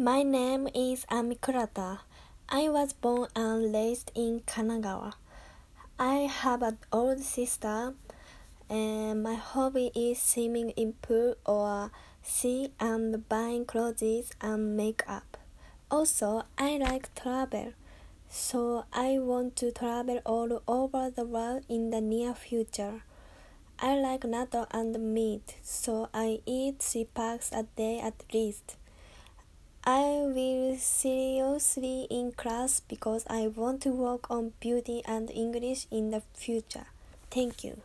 My name is Amikurata. I was born and raised in Kanagawa. I have an older sister, and my hobby is swimming in pool or sea and buying clothes and makeup. Also, I like travel, so I want to travel all over the world in the near future. I like natto and meat, so I eat three packs a day at least. Will seriously in class because I want to work on beauty and English in the future. Thank you.